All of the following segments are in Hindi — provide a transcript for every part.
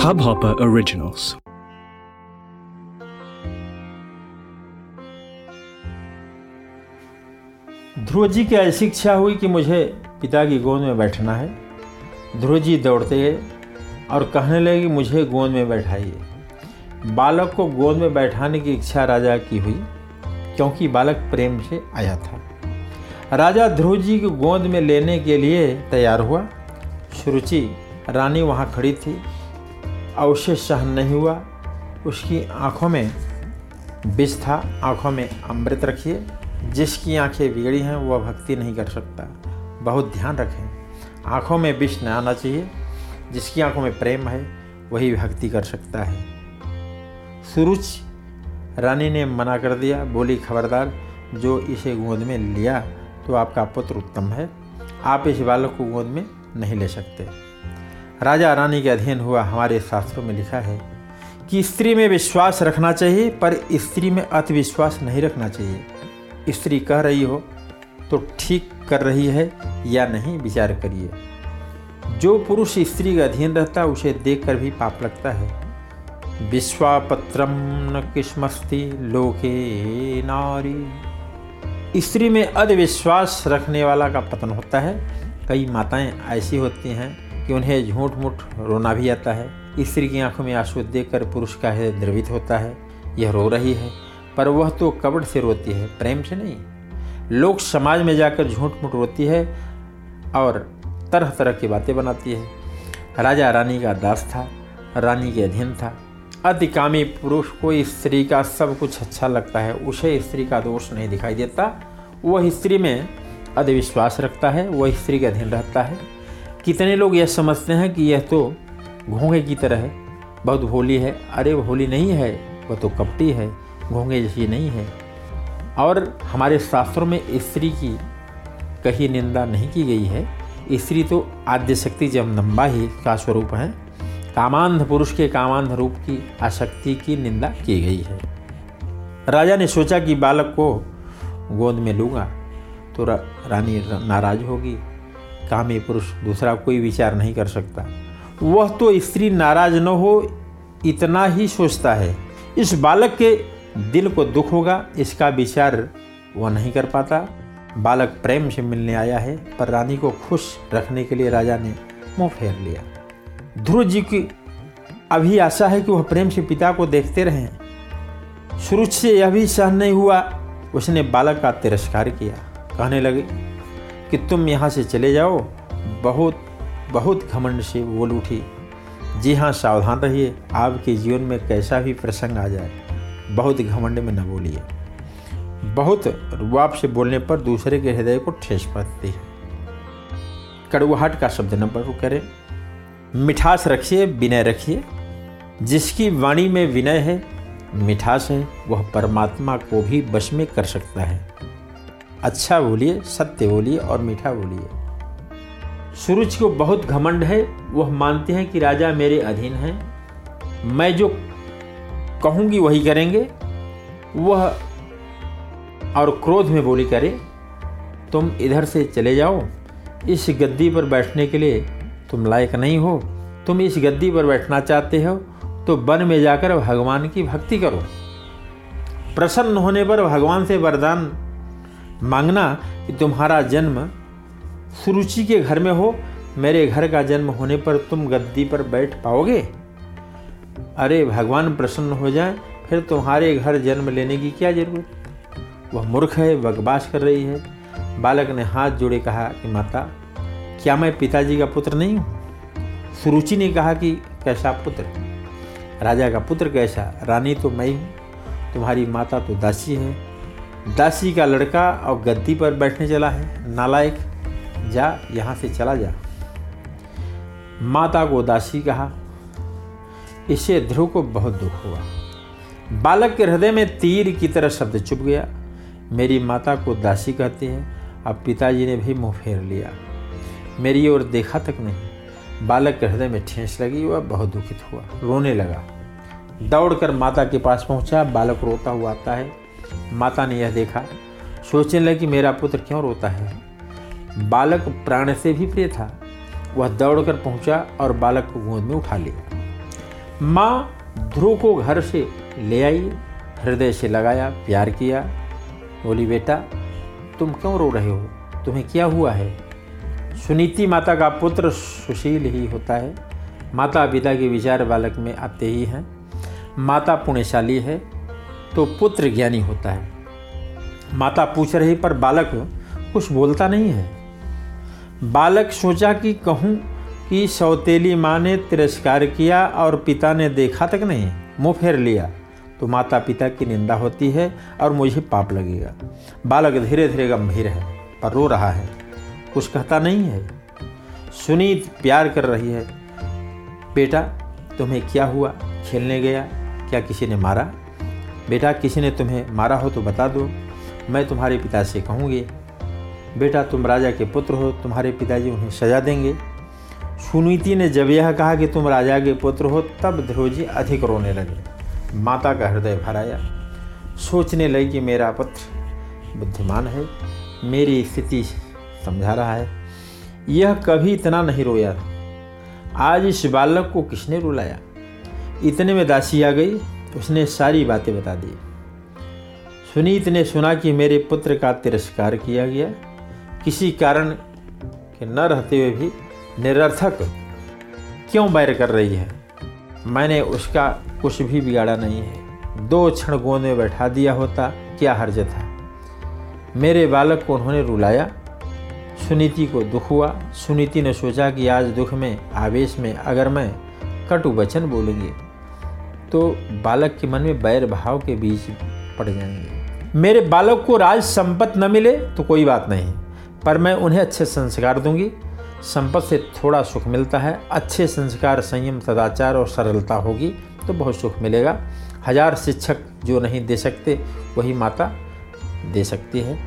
Hubhopper Originals. ध्रुव जी की ऐसी इच्छा हुई कि मुझे पिता की गोद में बैठना है। ध्रुव जी दौड़ते गए और कहने लगे मुझे गोद में बैठाइए। बालक को गोद में बैठाने की इच्छा राजा की हुई, क्योंकि बालक प्रेम से आया था। राजा ध्रुव जी को गोद में लेने के लिए तैयार हुआ। सुरुचि रानी वहाँ खड़ी थी। उसे सहन नहीं हुआ। उसकी आँखों में विष था। आँखों में अमृत रखिए। जिसकी आँखें बिगड़ी हैं, वह भक्ति नहीं कर सकता। बहुत ध्यान रखें। आँखों में विष न आना चाहिए। जिसकी आँखों में प्रेम है, वही भक्ति कर सकता है। सुरुच रानी ने मना कर दिया। बोली, खबरदार, जो इसे गोद में लिया तो आपका पुत्र उत्तम है। आप इस बालक को गोद में नहीं ले सकते। राजा रानी के अधीन हुआ हमारे शास्त्रों में लिखा है कि स्त्री में विश्वास रखना चाहिए, पर स्त्री में अति विश्वास नहीं रखना चाहिए। स्त्री कह रही हो तो ठीक कर रही है या नहीं, विचार करिए। जो पुरुष स्त्री का अधीन रहता है उसे देखकर भी पाप लगता है। विश्वापत्रम न किस्मस्ति लोके नारी। स्त्री में विश्वास रखने वाला का पतन होता है। कई माताएँ ऐसी होती हैं कि उन्हें झूठ मूठ रोना भी आता है। स्त्री की आँखों में आँसू देखकर पुरुष का हृदय द्रवित होता है। यह रो रही है, पर वह तो कबड़ से रोती है, प्रेम से नहीं। लोग समाज में जाकर झूठ मूठ रोती है और तरह तरह की बातें बनाती है। राजा रानी का दास था, रानी के अधीन था। अतिकामी पुरुष को स्त्री का सब कुछ अच्छा लगता है, उसे स्त्री का दोष नहीं दिखाई देता। वह स्त्री में अधिविश्वास रखता है, वह स्त्री के अधीन रहता है। कितने लोग यह समझते हैं कि यह तो घोंगे की तरह है? बहुत भोली है। अरे, भोली नहीं है। वह तो कपटी है। घोंगे जैसी नहीं है। और हमारे शास्त्रों में स्त्री की कहीं निंदा नहीं की गई है। स्त्री तो आद्य शक्ति जगदम्बा ही का स्वरूप है। कामांध पुरुष के कामांध रूप की आसक्ति की निंदा की गई है। राजा ने सोचा कि बालक को गोद में लूँगा तो रानी नाराज़ होगी। कामी पुरुष, दूसरा कोई विचार नहीं कर सकता। वह तो स्त्री नाराज़ न हो, इतना ही सोचता है। इस बालक के दिल को दुख होगा, इसका विचार वह नहीं कर पाता। बालक प्रेम से मिलने आया है, पर रानी को खुश रखने के लिए राजा ने मुँह फेर लिया। ध्रुव जी की अभी आशा है कि वह प्रेम से पिता को देखते रहें। शुरू से यह भी सहन नहीं हुआ, उसने बालक का तिरस्कार किया। कहने लगे कि तुम यहाँ से चले जाओ। बहुत बहुत घमंड से बोल उठी, जी हाँ सावधान रहिए, आपके जीवन में कैसा भी प्रसंग आ जाए, बहुत घमंड में न बोलिए। बहुत रुआब से बोलने पर दूसरे के हृदय को ठेस पड़ती है। कड़वाहट का शब्द न पर करें। मिठास रखिए, विनय रखिए। जिसकी वाणी में विनय है, मिठास है, वह परमात्मा को भी वश में कर सकता है। अच्छा बोलिए, सत्य बोलिए और मीठा बोलिए। सूरज को बहुत घमंड है, वह मानते हैं कि राजा मेरे अधीन हैं। मैं जो कहूँगी वही करेंगे। वह और क्रोध में बोली करे, तुम इधर से चले जाओ। इस गद्दी पर बैठने के लिए तुम लायक नहीं हो। तुम इस गद्दी पर बैठना चाहते हो तो वन में जाकर भगवान की भक्ति करो। प्रसन्न होने पर भगवान से वरदान मांगना कि तुम्हारा जन्म सुरुचि के घर में हो, मेरे घर का जन्म होने पर तुम गद्दी पर बैठ पाओगे? अरे, भगवान प्रसन्न हो जाए, फिर तुम्हारे घर जन्म लेने की क्या ज़रूरत? वह मूर्ख है, बकवास कर रही है। बालक ने हाथ जोड़े कहा कि, माता, क्या मैं पिताजी का पुत्र नहीं हूँ? सुरुचि ने कहा कि, कैसा पुत्र? राजा का पुत्र कैसा? रानी तो मैं हूँ तुम्हारी माता तो दासी है। दासी का लड़का अब गद्दी पर बैठने चला है, नालायक। जा, यहाँ से चला जा। माता को दासी कहा। इससे ध्रुव को बहुत दुख हुआ। बालक के हृदय में तीर की तरह शब्द चुप गया। मेरी माता को दासी कहती है, अब पिताजी ने भी मुँह फेर लिया। मेरी ओर देखा तक नहीं। बालक के हृदय में ठेस लगी वह बहुत दुखित हुआ। रोने लगा। दौड़कर माता के पास पहुँचा। बालक रोता हुआ आता है। माता ने यह देखा, सोचने लगी, मेरा पुत्र क्यों रोता है? बालक प्राण से भी प्रिय था। वह दौड़कर पहुँचा और बालक को गोद में उठा लिया। माँ ध्रुव को घर से ले आई, हृदय से लगाया, प्यार किया। बोली, बेटा, तुम क्यों रो रहे हो? तुम्हें क्या हुआ है? सुनीति माता का पुत्र सुशील ही होता है। माता पिता के विचार बालक में आते ही हैं। माता पुण्यशाली है। तो पुत्र ज्ञानी होता है। माता पूछ रही, पर बालक, कुछ बोलता नहीं है? बालक सोचा कि कहूँ कि सौतेली माँ ने तिरस्कार किया और पिता ने देखा तक नहीं, मुँह फेर लिया। तो माता पिता की निंदा होती है और मुझे पाप लगेगा। बालक धीरे धीरे गंभीर है, पर रो रहा है। कुछ कहता नहीं है। सुनीत प्यार कर रही है, बेटा, तुम्हें क्या हुआ? खेलने गया? क्या किसी ने मारा? बेटा, किसी ने तुम्हें मारा हो तो बता दो। मैं तुम्हारे पिता से कहूँगी, बेटा, तुम राजा के पुत्र हो, तुम्हारे पिताजी उन्हें सजा देंगे। सुनीति ने जब यह कहा कि तुम राजा के पुत्र हो, तब ध्रुवजी अधिक रोने लगे। माता का हृदय भराया सोचने लगी कि मेरा पुत्र बुद्धिमान है, मेरी स्थिति समझा रहा है। यह कभी इतना नहीं रोया। आज इस बालक को किसने रुलाया? इतने में दासी आ गई। उसने सारी बातें बता दी। सुनीत ने सुना कि मेरे पुत्र का तिरस्कार किया गया। किसी कारण के न रहते हुए भी निरर्थक क्यों बैर कर रही है? मैंने उसका कुछ भी बिगाड़ा नहीं है। दो क्षण गोंद में बैठा दिया होता, क्या हर्ज था मेरे बालक को उन्होंने रुलाया। सुनीति को दुख हुआ। सुनीति ने सोचा कि आज दुख में, आवेश में अगर मैं कटु वचन बोलेंगे। तो बालक के मन में बैर भाव के बीच पड़ जाएँगे। मेरे बालक को राज संपत्त न मिले तो कोई बात नहीं, पर मैं उन्हें अच्छे संस्कार दूँगी। संपत्ति से थोड़ा सुख मिलता है, अच्छे संस्कार संयम, सदाचार और सरलता होगी तो बहुत सुख मिलेगा। हज़ार शिक्षक जो नहीं दे सकते, वही माता दे सकती है।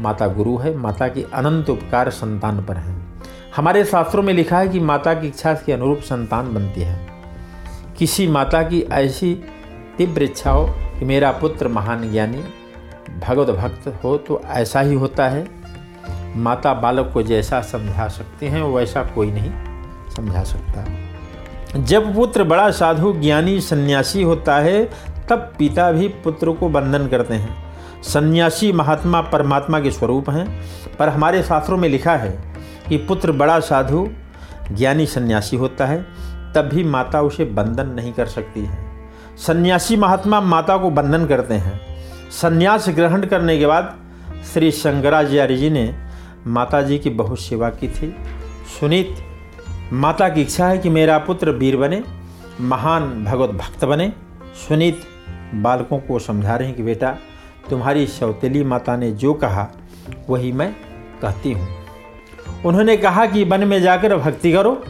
माता गुरु है, माता की अनंत उपकार संतान पर है। हमारे शास्त्रों में लिखा है कि माता की इच्छा के अनुरूप संतान बनती है। किसी माता की ऐसी तीव्र इच्छा हो कि मेरा पुत्र महान ज्ञानी, भगवत भक्त हो तो ऐसा ही होता है। माता बालक को जैसा समझा सकते हैं, वैसा कोई नहीं समझा सकता। जब पुत्र बड़ा साधु, ज्ञानी, सन्यासी होता है, तब पिता भी पुत्र को बंधन करते हैं। सन्यासी महात्मा परमात्मा के स्वरूप हैं, पर हमारे शास्त्रों में लिखा है कि पुत्र बड़ा साधु, ज्ञानी, सन्यासी होता है। तब भी माता उसे बंधन नहीं कर सकती है। सन्यासी महात्मा माता को बंधन करते हैं। सन्यास ग्रहण करने के बाद श्री शंकराचार्य जी ने माता जी की बहुत सेवा की थी। सुनीत, माता की इच्छा है कि मेरा पुत्र वीर बने, महान भगवत भक्त बने। सुनीत, बालकों को समझा रहे हैं कि बेटा, तुम्हारी सौतेली माता ने जो कहा, वही मैं कहती हूँ। उन्होंने कहा कि वन में जाकर भक्ति करो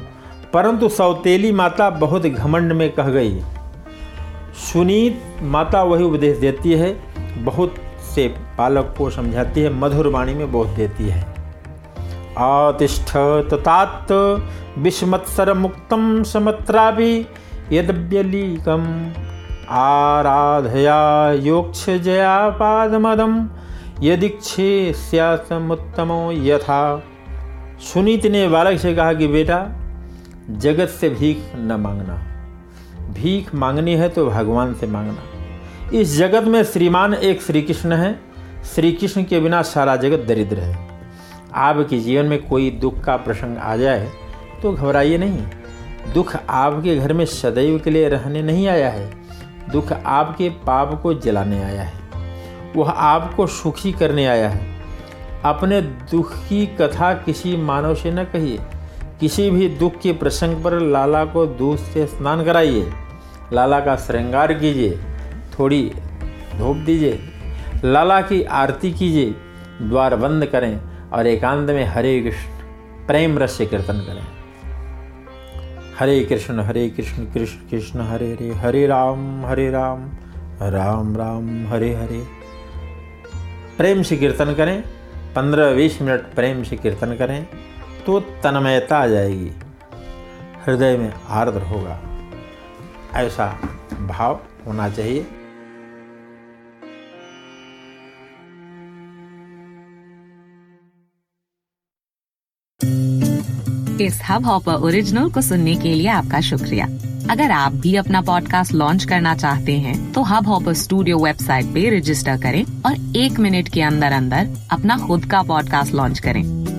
परंतु सौतेली माता बहुत घमंड में कह गई, सुनीत, माता वही उपदेश देती है, बहुत से बालक को समझाती है, मधुर वाणी में बोध देती है। आतिष्ठ ततात विषमत्सर मुक्तम समत्राभि यद्यलीकम आराधया योक्ष जया पादमदम यदीक्षे समुत्तमो यथा। सुनीत ने बालक से कहा कि, बेटा जगत से भीख न मांगना। भीख मांगनी है तो भगवान से मांगना। इस जगत में श्रीमान एक श्री कृष्ण है। श्री कृष्ण के बिना सारा जगत दरिद्र है। आपके जीवन में कोई दुख का प्रसंग आ जाए तो घबराइए नहीं। दुख आपके घर में सदैव के लिए रहने नहीं आया है। दुख आपके पाप को जलाने आया है। वह आपको सुखी करने आया है। अपने दुख की कथा किसी मानव से न कहिए। किसी भी दुख के प्रसंग पर लाला को दूध से स्नान कराइए। लाला का श्रृंगार कीजिए, थोड़ी धूप दीजिए। लाला की आरती कीजिए, द्वार बंद करें और एकांत में हरे कृष्ण, प्रेम रस से कीर्तन करें। हरे कृष्ण हरे कृष्ण कृष्ण कृष्ण, हरे हरे हरे राम हरे राम राम राम, हरे हरे। प्रेम से कीर्तन करें, पंद्रह बीस मिनट प्रेम से कीर्तन करें। तो तन्मयता आ जाएगी। हृदय में आर्द्र होगा। ऐसा भाव होना चाहिए। इस हब हॉपर ओरिजिनल को सुनने के लिए आपका शुक्रिया। अगर आप भी अपना पॉडकास्ट लॉन्च करना चाहते हैं तो हब हॉपर स्टूडियो वेबसाइट पे रजिस्टर करें और एक मिनट के अंदर अंदर अपना खुद का पॉडकास्ट लॉन्च करें।